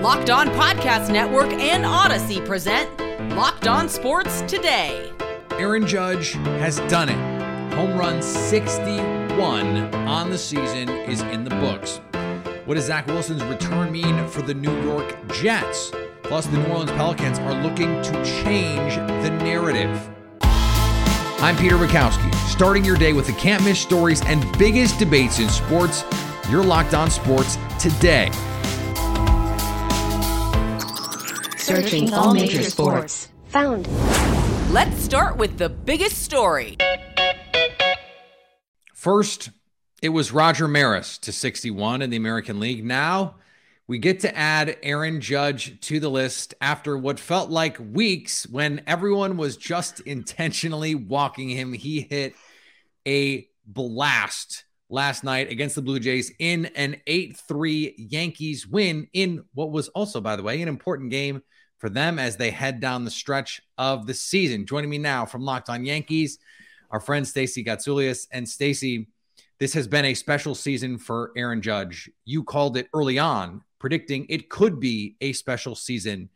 Locked On Podcast Network and Audacy present Locked On Sports Today. Aaron Judge has done it. Home run 61 on the season is in the books. What does Zach Wilson's return mean for the New York Jets? Plus, the New Orleans Pelicans are looking to change the narrative. I'm Peter Bukowski, starting your day with the can't miss stories and biggest debates in sports. You're locked on sports today. Searching all major sports. Found. Let's start with the biggest story. First, it was Roger Maris to 61 in the American League. Now we get to add Aaron Judge to the list after what felt like weeks when everyone was just intentionally walking him. He hit a blast last night against the Blue Jays in an 8 3 Yankees win, in what was also, by the way, an important game for them as they head down the stretch of the season. Joining me now from Locked On Yankees, our friend Stacey Gotsulias. And Stacy, this has been a special season for Aaron Judge. You called it early on, predicting it could be a special season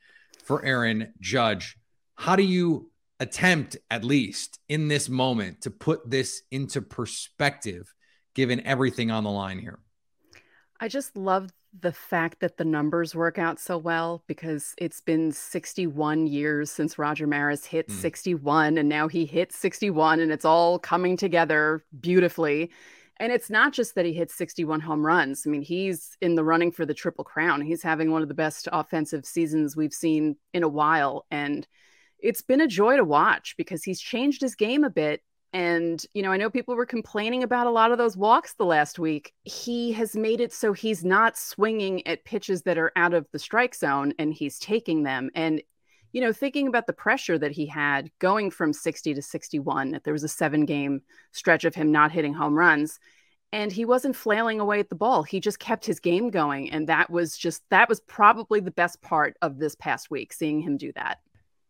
for Aaron Judge. How do you attempt, at least in this moment, to put this into perspective, given everything on the line here? I just love the fact that the numbers work out so well because it's been 61 years since Roger Maris hit mm. 61 and now he hit 61 and it's all coming together beautifully. And it's not just that he hit 61 home runs. I mean, he's in the running for the Triple Crown. He's having one of the best offensive seasons we've seen in a while. And it's been a joy to watch because he's changed his game a bit and, you know, I know people were complaining about a lot of those walks the last week. He has made it so he's not swinging at pitches that are out of the strike zone and he's taking them. And, you know, thinking about the pressure that he had going from 60 to 61, that there was a seven game stretch of him not hitting home runs. And he wasn't flailing away at the ball. He just kept his game going. And that was just, that was probably the best part of this past week, seeing him do that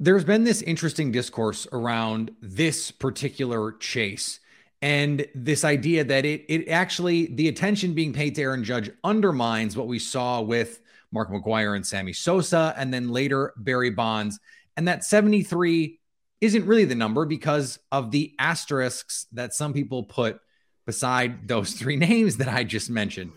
there's been this interesting discourse around this particular chase and this idea that it it actually the attention being paid to Aaron Judge undermines what we saw with Mark McGwire and Sammy Sosa and then later Barry Bonds and that 73 isn't really the number because of the asterisks that some people put beside those three names that I just mentioned.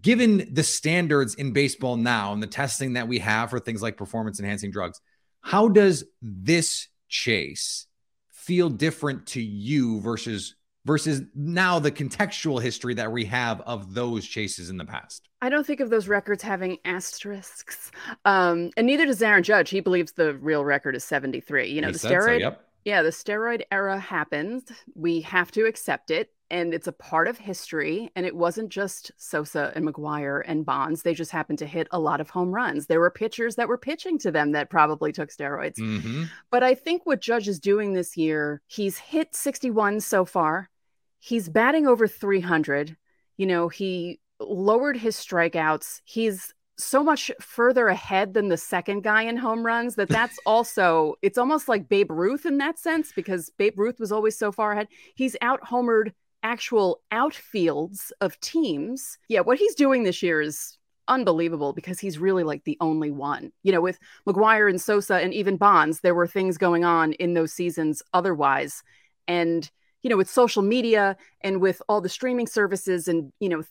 Given the standards in baseball now and the testing that we have for things like performance enhancing drugs, how does this chase feel different to you versus versus now the contextual history that we have of those chases in the past? I don't think of those records having asterisks. Um, and neither does Aaron Judge. He believes the real record is 73. You know, he the steroid so, yep. Yeah, the steroid era happened. We have to accept it and it's a part of history. And it wasn't just Sosa and McGwire and Bonds. They just happened to hit a lot of home runs. There were pitchers that were pitching to them that probably took steroids. Mm-hmm. But I think what Judge is doing this year, he's hit 61 so far. He's batting over 300. You know, he lowered his strikeouts. He's so much further ahead than the second guy in home runs that that's also it's almost like Babe Ruth in that sense because Babe Ruth was always so far ahead. He's out homered actual outfields of teams. Yeah, what he's doing this year is unbelievable because he's really like the only one. You know, with McGwire and Sosa and even Bonds, there were things going on in those seasons otherwise. And, you know, with social media and with all the streaming services and, you know,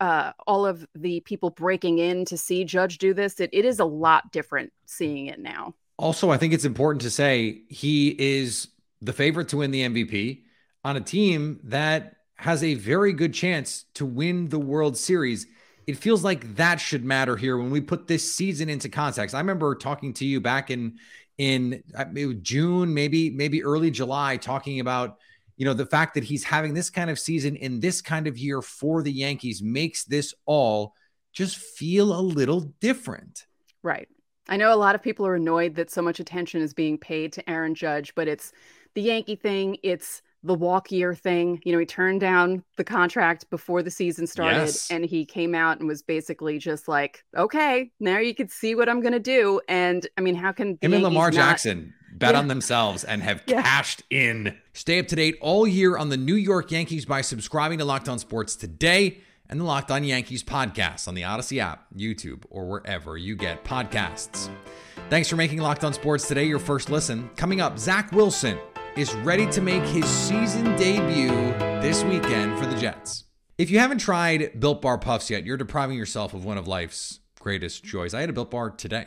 uh, all of the people breaking in to see Judge do this, it, it is a lot different seeing it now. Also, I think it's important to say he is the favorite to win the MVP on a team that has a very good chance to win the World Series. It feels like that should matter here when we put this season into context. I remember talking to you back in in uh, June, maybe maybe early July, talking about you know the fact that he's having this kind of season in this kind of year for the Yankees makes this all just feel a little different. Right. I know a lot of people are annoyed that so much attention is being paid to Aaron Judge, but it's the Yankee thing, it's the walk year thing. You know, he turned down the contract before the season started Yes. and he came out and was basically just like, okay, now you can see what I'm going to do. And I mean, how can Him and Lamar not- Jackson bet Yeah. on themselves and have Yeah. cashed in. Stay up to date all year on the New York Yankees by subscribing to Locked On Sports today and the Locked On Yankees podcast on the Audacy app, YouTube, or wherever you get podcasts. Thanks for making Locked On Sports today your first listen. Coming up, Zach Wilson is ready to make his season debut this weekend for the Jets. If you haven't tried Built Bar Puffs yet, you're depriving yourself of one of life's greatest joys. I had a Built Bar today.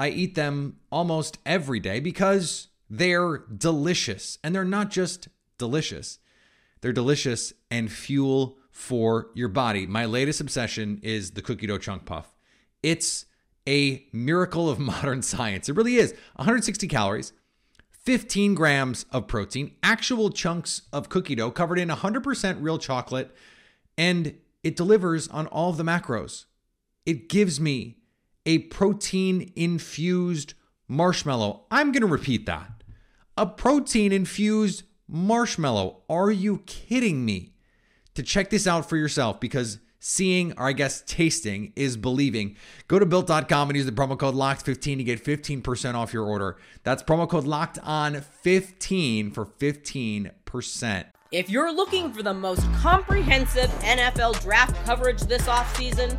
I eat them almost every day because they're delicious. And they're not just delicious, they're delicious and fuel for your body. My latest obsession is the cookie dough chunk puff. It's a miracle of modern science. It really is. 160 calories, 15 grams of protein, actual chunks of cookie dough covered in 100% real chocolate, and it delivers on all of the macros. It gives me a protein infused marshmallow. I'm going to repeat that. A protein infused marshmallow. Are you kidding me? To check this out for yourself because seeing or I guess tasting is believing. Go to built.com and use the promo code locked15 to get 15% off your order. That's promo code locked on 15 for 15%. If you're looking for the most comprehensive NFL draft coverage this offseason,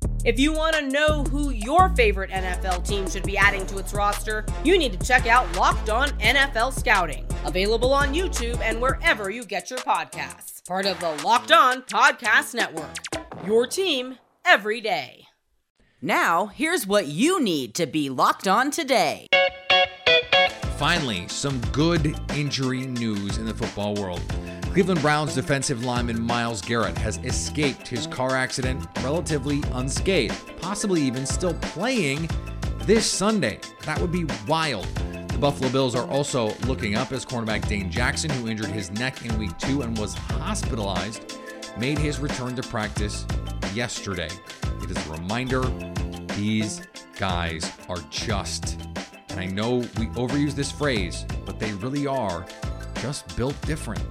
If you want to know who your favorite NFL team should be adding to its roster, you need to check out Locked On NFL Scouting, available on YouTube and wherever you get your podcasts. Part of the Locked On Podcast Network. Your team every day. Now, here's what you need to be locked on today. Finally, some good injury news in the football world. Cleveland Browns defensive lineman Myles Garrett has escaped his car accident relatively unscathed, possibly even still playing this Sunday. That would be wild. The Buffalo Bills are also looking up as cornerback Dane Jackson, who injured his neck in week two and was hospitalized, made his return to practice yesterday. It is a reminder these guys are just, and I know we overuse this phrase, but they really are just built different.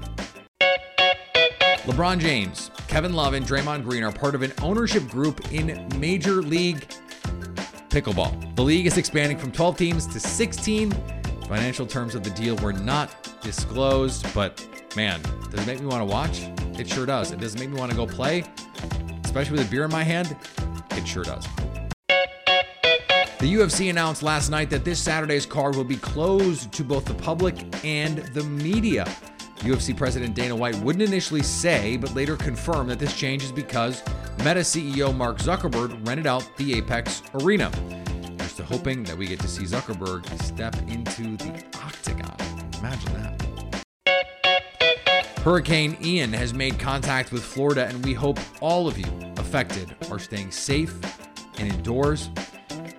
LeBron James, Kevin Love, and Draymond Green are part of an ownership group in Major League Pickleball. The league is expanding from 12 teams to 16. Financial terms of the deal were not disclosed, but man, does it make me want to watch? It sure does. It doesn't make me want to go play, especially with a beer in my hand. It sure does. The UFC announced last night that this Saturday's card will be closed to both the public and the media. UFC President Dana White wouldn't initially say, but later confirmed that this change is because Meta CEO Mark Zuckerberg rented out the Apex Arena. To hoping that we get to see Zuckerberg step into the octagon. Imagine that. Hurricane Ian has made contact with Florida, and we hope all of you affected are staying safe and indoors.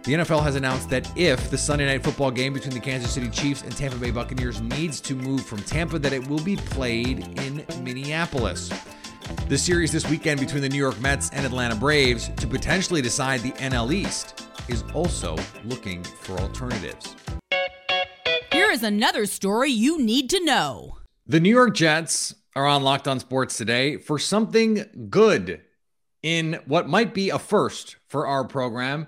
The NFL has announced that if the Sunday night football game between the Kansas City Chiefs and Tampa Bay Buccaneers needs to move from Tampa, that it will be played in Minneapolis. The series this weekend between the New York Mets and Atlanta Braves to potentially decide the NL East is also looking for alternatives. Here is another story you need to know. The New York Jets are on Locked On Sports today for something good in what might be a first for our program.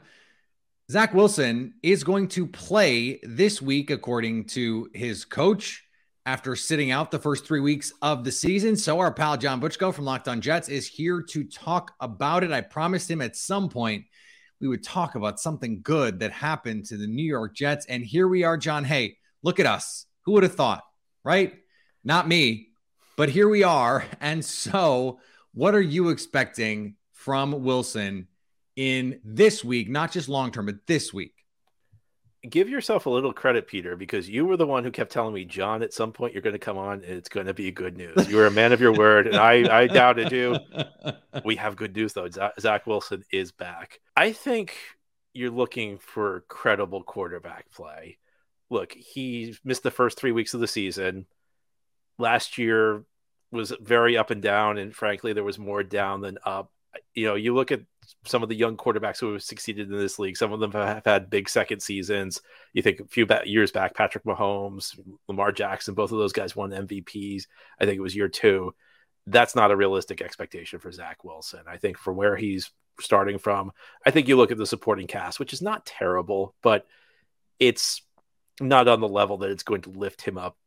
Zach Wilson is going to play this week, according to his coach, after sitting out the first three weeks of the season. So, our pal John Butchko from Locked On Jets is here to talk about it. I promised him at some point we would talk about something good that happened to the New York Jets. And here we are, John. Hey, look at us. Who would have thought, right? Not me, but here we are. And so, what are you expecting from Wilson? In this week, not just long term, but this week? give yourself a little credit, Peter, because you were the one who kept telling me, John, at some point you're going to come on and it's going to be good news. You were a man of your word, and I, I doubted you. We have good news, though. Zach Wilson is back. I think you're looking for credible quarterback play. Look, he missed the first three weeks of the season. Last year was very up and down, and frankly, there was more down than up. You know, you look at some of the young quarterbacks who have succeeded in this league. Some of them have had big second seasons. You think a few years back, Patrick Mahomes, Lamar Jackson, both of those guys won MVPs. I think it was year two. That's not a realistic expectation for Zach Wilson. I think from where he's starting from, I think you look at the supporting cast, which is not terrible, but it's not on the level that it's going to lift him up.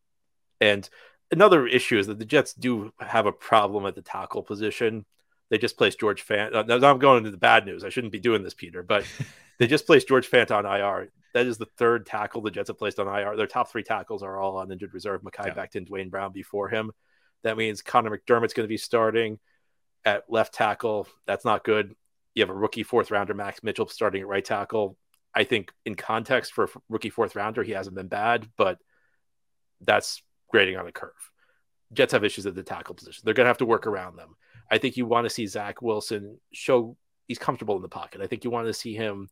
And another issue is that the Jets do have a problem at the tackle position. They just placed George Fant. Uh, now I'm going into the bad news. I shouldn't be doing this, Peter, but they just placed George Fant on IR. That is the third tackle the Jets have placed on IR. Their top three tackles are all on injured reserve. Mekhi yeah. Becton, Duane Brown before him. That means Connor McDermott's going to be starting at left tackle. That's not good. You have a rookie fourth rounder, Max Mitchell, starting at right tackle. I think in context for rookie fourth rounder, he hasn't been bad, but that's grading on a curve. Jets have issues at the tackle position. They're going to have to work around them. I think you want to see Zach Wilson show he's comfortable in the pocket. I think you want to see him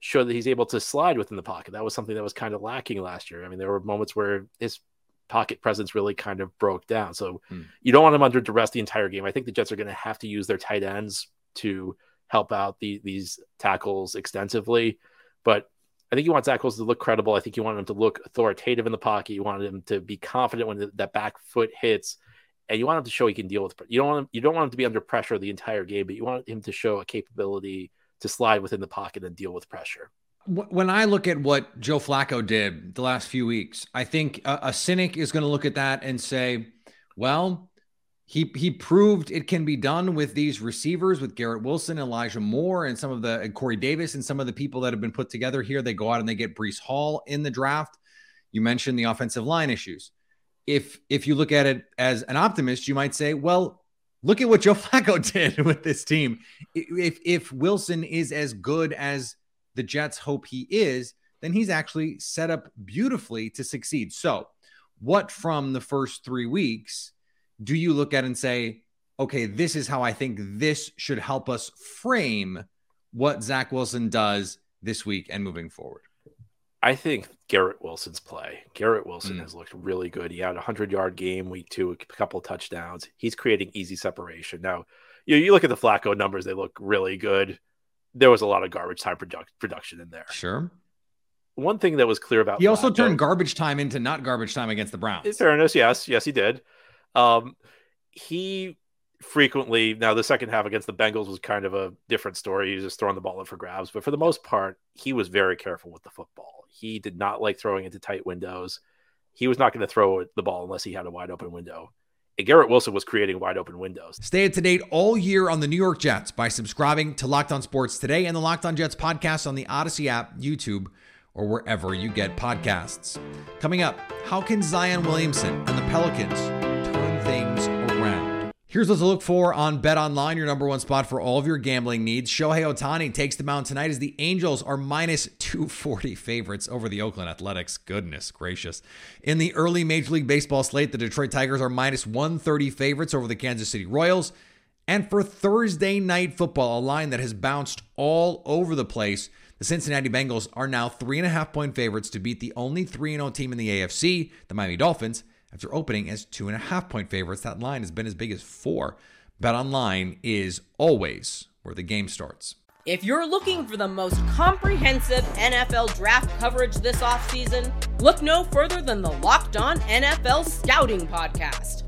show that he's able to slide within the pocket. That was something that was kind of lacking last year. I mean, there were moments where his pocket presence really kind of broke down. So hmm. you don't want him under duress the entire game. I think the Jets are going to have to use their tight ends to help out the, these tackles extensively. But I think you want Zach Wilson to look credible. I think you want him to look authoritative in the pocket. You want him to be confident when the, that back foot hits and you want him to show he can deal with. You don't want him, you don't want him to be under pressure the entire game, but you want him to show a capability to slide within the pocket and deal with pressure. When I look at what Joe Flacco did the last few weeks, I think a, a cynic is going to look at that and say, "Well, he he proved it can be done with these receivers, with Garrett Wilson, Elijah Moore, and some of the and Corey Davis, and some of the people that have been put together here. They go out and they get Breece Hall in the draft. You mentioned the offensive line issues if if you look at it as an optimist, you might say, well, look at what Joe Flacco did with this team. If if Wilson is as good as the Jets hope he is, then he's actually set up beautifully to succeed. So, what from the first 3 weeks do you look at and say, okay, this is how I think this should help us frame what Zach Wilson does this week and moving forward? I think Garrett Wilson's play. Garrett Wilson mm. has looked really good. He had a hundred yard game week two, a couple touchdowns. He's creating easy separation. Now, you know, you look at the Flacco numbers; they look really good. There was a lot of garbage time product, production in there. Sure. One thing that was clear about he Flacco, also turned garbage time into not garbage time against the Browns. In fairness, yes, yes, he did. Um, he frequently now the second half against the Bengals was kind of a different story. He was just throwing the ball up for grabs, but for the most part, he was very careful with the football. He did not like throwing into tight windows. He was not going to throw the ball unless he had a wide open window. And Garrett Wilson was creating wide open windows. Stay up to date all year on the New York Jets by subscribing to Locked On Sports today and the Locked On Jets podcast on the Audacy app, YouTube, or wherever you get podcasts. Coming up, how can Zion Williamson and the Pelicans Here's what to look for on Bet Online, your number one spot for all of your gambling needs. Shohei Ohtani takes the mound tonight as the Angels are minus 240 favorites over the Oakland Athletics. Goodness gracious. In the early Major League Baseball slate, the Detroit Tigers are minus 130 favorites over the Kansas City Royals. And for Thursday night football, a line that has bounced all over the place, the Cincinnati Bengals are now three and a half point favorites to beat the only 3 0 team in the AFC, the Miami Dolphins after opening as two and a half point favorites. That line has been as big as four. Bet online is always where the game starts. If you're looking for the most comprehensive NFL draft coverage this offseason, look no further than the Locked On NFL Scouting Podcast.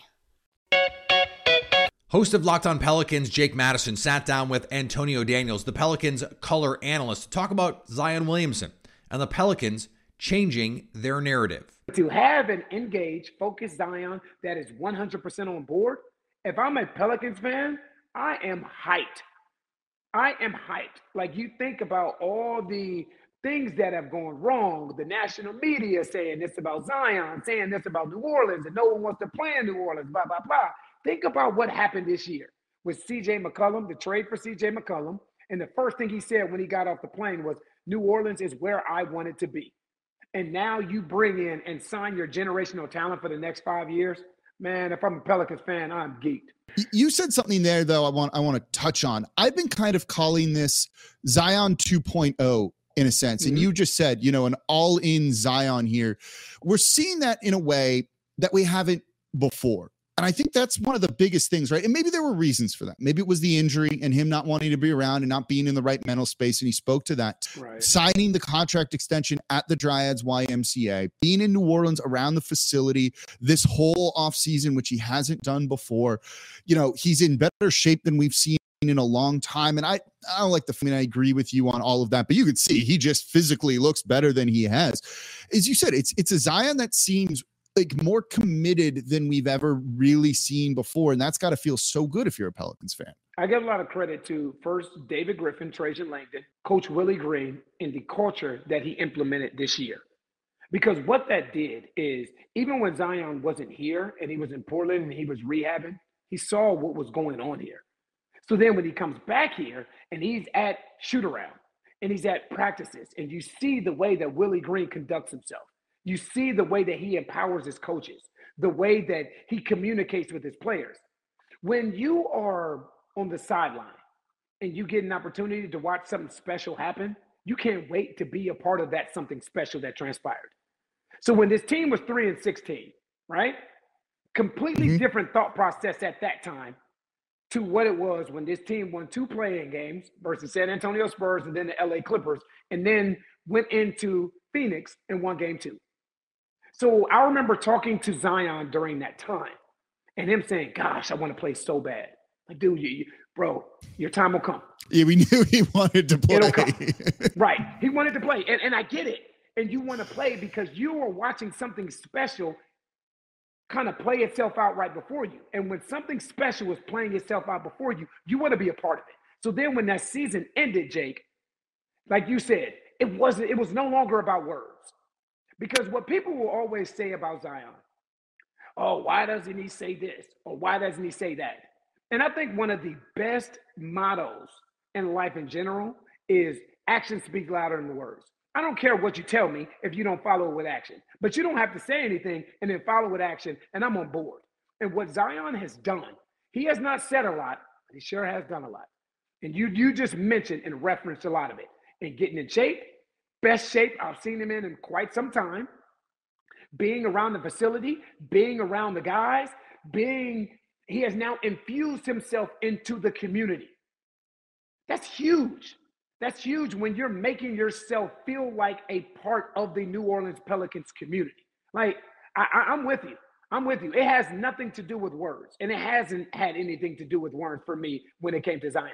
Host of Locked On Pelicans, Jake Madison, sat down with Antonio Daniels, the Pelicans color analyst, to talk about Zion Williamson and the Pelicans changing their narrative. To have an engaged, focused Zion that is 100% on board, if I'm a Pelicans fan, I am hyped. I am hyped. Like you think about all the things that have gone wrong, the national media saying this about Zion, saying this about New Orleans, and no one wants to play in New Orleans, blah, blah, blah. Think about what happened this year with CJ McCollum, the trade for CJ McCollum. And the first thing he said when he got off the plane was, New Orleans is where I wanted to be. And now you bring in and sign your generational talent for the next five years. Man, if I'm a Pelicans fan, I'm geeked. You said something there though I want I want to touch on. I've been kind of calling this Zion 2.0 in a sense. And mm-hmm. you just said, you know, an all-in Zion here. We're seeing that in a way that we haven't before. And I think that's one of the biggest things, right? And maybe there were reasons for that. Maybe it was the injury and him not wanting to be around and not being in the right mental space. And he spoke to that. Right. Signing the contract extension at the Dryads YMCA, being in New Orleans around the facility this whole offseason, which he hasn't done before. You know, he's in better shape than we've seen in a long time. And I, I don't like the, I mean, I agree with you on all of that, but you can see he just physically looks better than he has. As you said, it's, it's a Zion that seems like more committed than we've ever really seen before. And that's got to feel so good if you're a Pelicans fan. I give a lot of credit to first David Griffin, Trajan Langdon, Coach Willie Green, and the culture that he implemented this year. Because what that did is even when Zion wasn't here and he was in Portland and he was rehabbing, he saw what was going on here. So then when he comes back here and he's at shoot around and he's at practices and you see the way that Willie Green conducts himself you see the way that he empowers his coaches, the way that he communicates with his players. When you are on the sideline and you get an opportunity to watch something special happen, you can't wait to be a part of that something special that transpired. So when this team was 3 and 16, right? Completely mm-hmm. different thought process at that time to what it was when this team won two play-in games versus San Antonio Spurs and then the LA Clippers, and then went into Phoenix and won game two. So I remember talking to Zion during that time and him saying, Gosh, I want to play so bad. Like, dude, you, you, bro, your time will come. Yeah, we knew he wanted to play. It'll come. right. He wanted to play. And, and I get it. And you want to play because you are watching something special kind of play itself out right before you. And when something special is playing itself out before you, you want to be a part of it. So then when that season ended, Jake, like you said, it wasn't, it was no longer about words. Because what people will always say about Zion, oh, why doesn't he say this? Or why doesn't he say that? And I think one of the best mottos in life in general is actions speak louder than words. I don't care what you tell me if you don't follow it with action, but you don't have to say anything and then follow with action, and I'm on board. And what Zion has done, he has not said a lot, but he sure has done a lot. And you you just mentioned and referenced a lot of it. And getting in shape, best shape I've seen him in in quite some time. Being around the facility, being around the guys, being, he has now infused himself into the community. That's huge. That's huge when you're making yourself feel like a part of the New Orleans Pelicans community. Like, I, I'm with you. I'm with you. It has nothing to do with words, and it hasn't had anything to do with words for me when it came to Zion.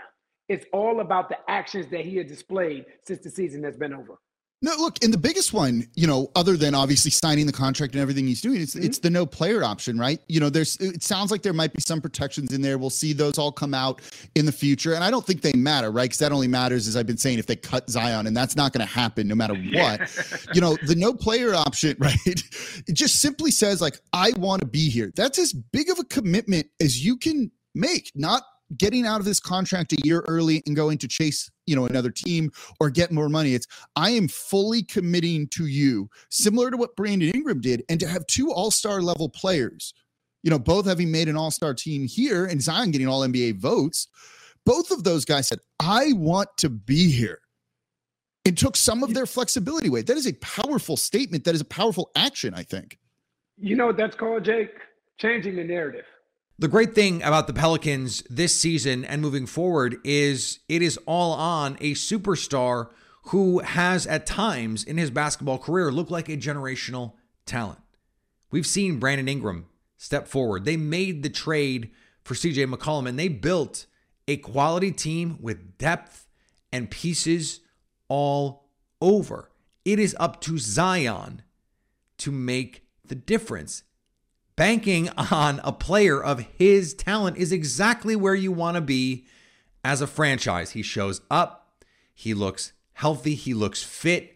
It's all about the actions that he has displayed since the season has been over. No, look, and the biggest one, you know, other than obviously signing the contract and everything he's doing, it's mm-hmm. it's the no player option, right? You know, there's it sounds like there might be some protections in there. We'll see those all come out in the future, and I don't think they matter, right? Because that only matters, as I've been saying, if they cut Zion, and that's not going to happen no matter what. you know, the no player option, right? It just simply says like, I want to be here. That's as big of a commitment as you can make, not getting out of this contract a year early and going to chase you know another team or get more money. It's i am fully committing to you. Similar to what brandon ingram did and to have two all-star level players you know both having made an all-star team here and zion getting all nba votes both of those guys said i want to be here. And took some of their flexibility away. That is a powerful statement. That is a powerful action i think. You know what that's called jake? Changing the narrative the great thing about the Pelicans this season and moving forward is it is all on a superstar who has at times in his basketball career looked like a generational talent. We've seen Brandon Ingram step forward. They made the trade for CJ McCollum and they built a quality team with depth and pieces all over. It is up to Zion to make the difference. Banking on a player of his talent is exactly where you want to be as a franchise. He shows up, he looks healthy, he looks fit.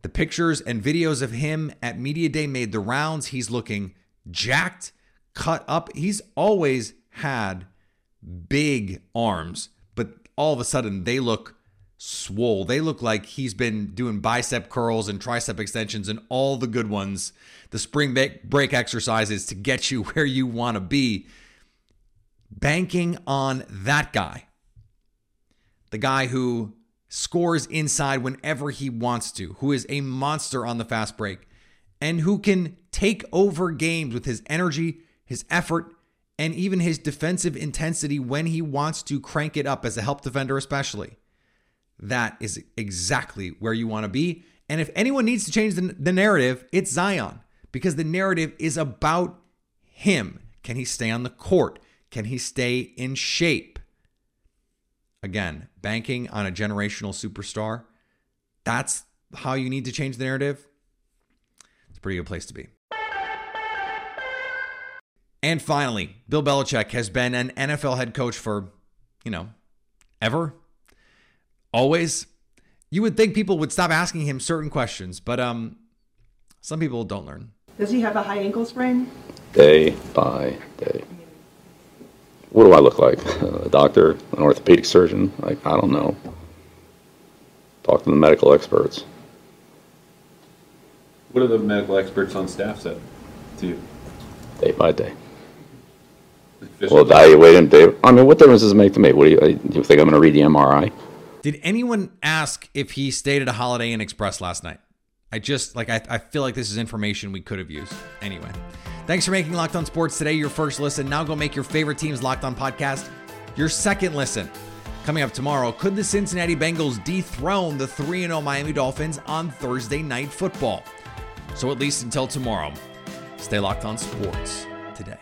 The pictures and videos of him at Media Day made the rounds. He's looking jacked, cut up. He's always had big arms, but all of a sudden they look swole. They look like he's been doing bicep curls and tricep extensions and all the good ones, the spring break exercises to get you where you want to be. Banking on that guy, the guy who scores inside whenever he wants to, who is a monster on the fast break, and who can take over games with his energy, his effort, and even his defensive intensity when he wants to crank it up as a help defender, especially. That is exactly where you want to be. And if anyone needs to change the, the narrative, it's Zion because the narrative is about him. Can he stay on the court? Can he stay in shape? Again, banking on a generational superstar, that's how you need to change the narrative. It's a pretty good place to be. And finally, Bill Belichick has been an NFL head coach for, you know, ever, always. You would think people would stop asking him certain questions, but um, some people don't learn. Does he have a high ankle sprain? Day by day. What do I look like? A doctor, an orthopedic surgeon? Like I don't know. Talk to the medical experts. What are the medical experts on staff said to you? Day by day. Well, evaluate him. Day. I mean, what difference does it make to me? What do you, do you think I'm going to read the MRI? Did anyone ask if he stayed at a Holiday Inn Express last night? I just like I, I feel like this is information we could have used. Anyway, thanks for making Locked On Sports today your first listen. Now go make your favorite team's Locked On podcast your second listen. Coming up tomorrow, could the Cincinnati Bengals dethrone the 3 0 Miami Dolphins on Thursday Night Football? So at least until tomorrow, stay locked on sports today.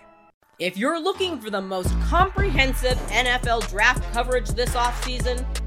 If you're looking for the most comprehensive NFL draft coverage this offseason,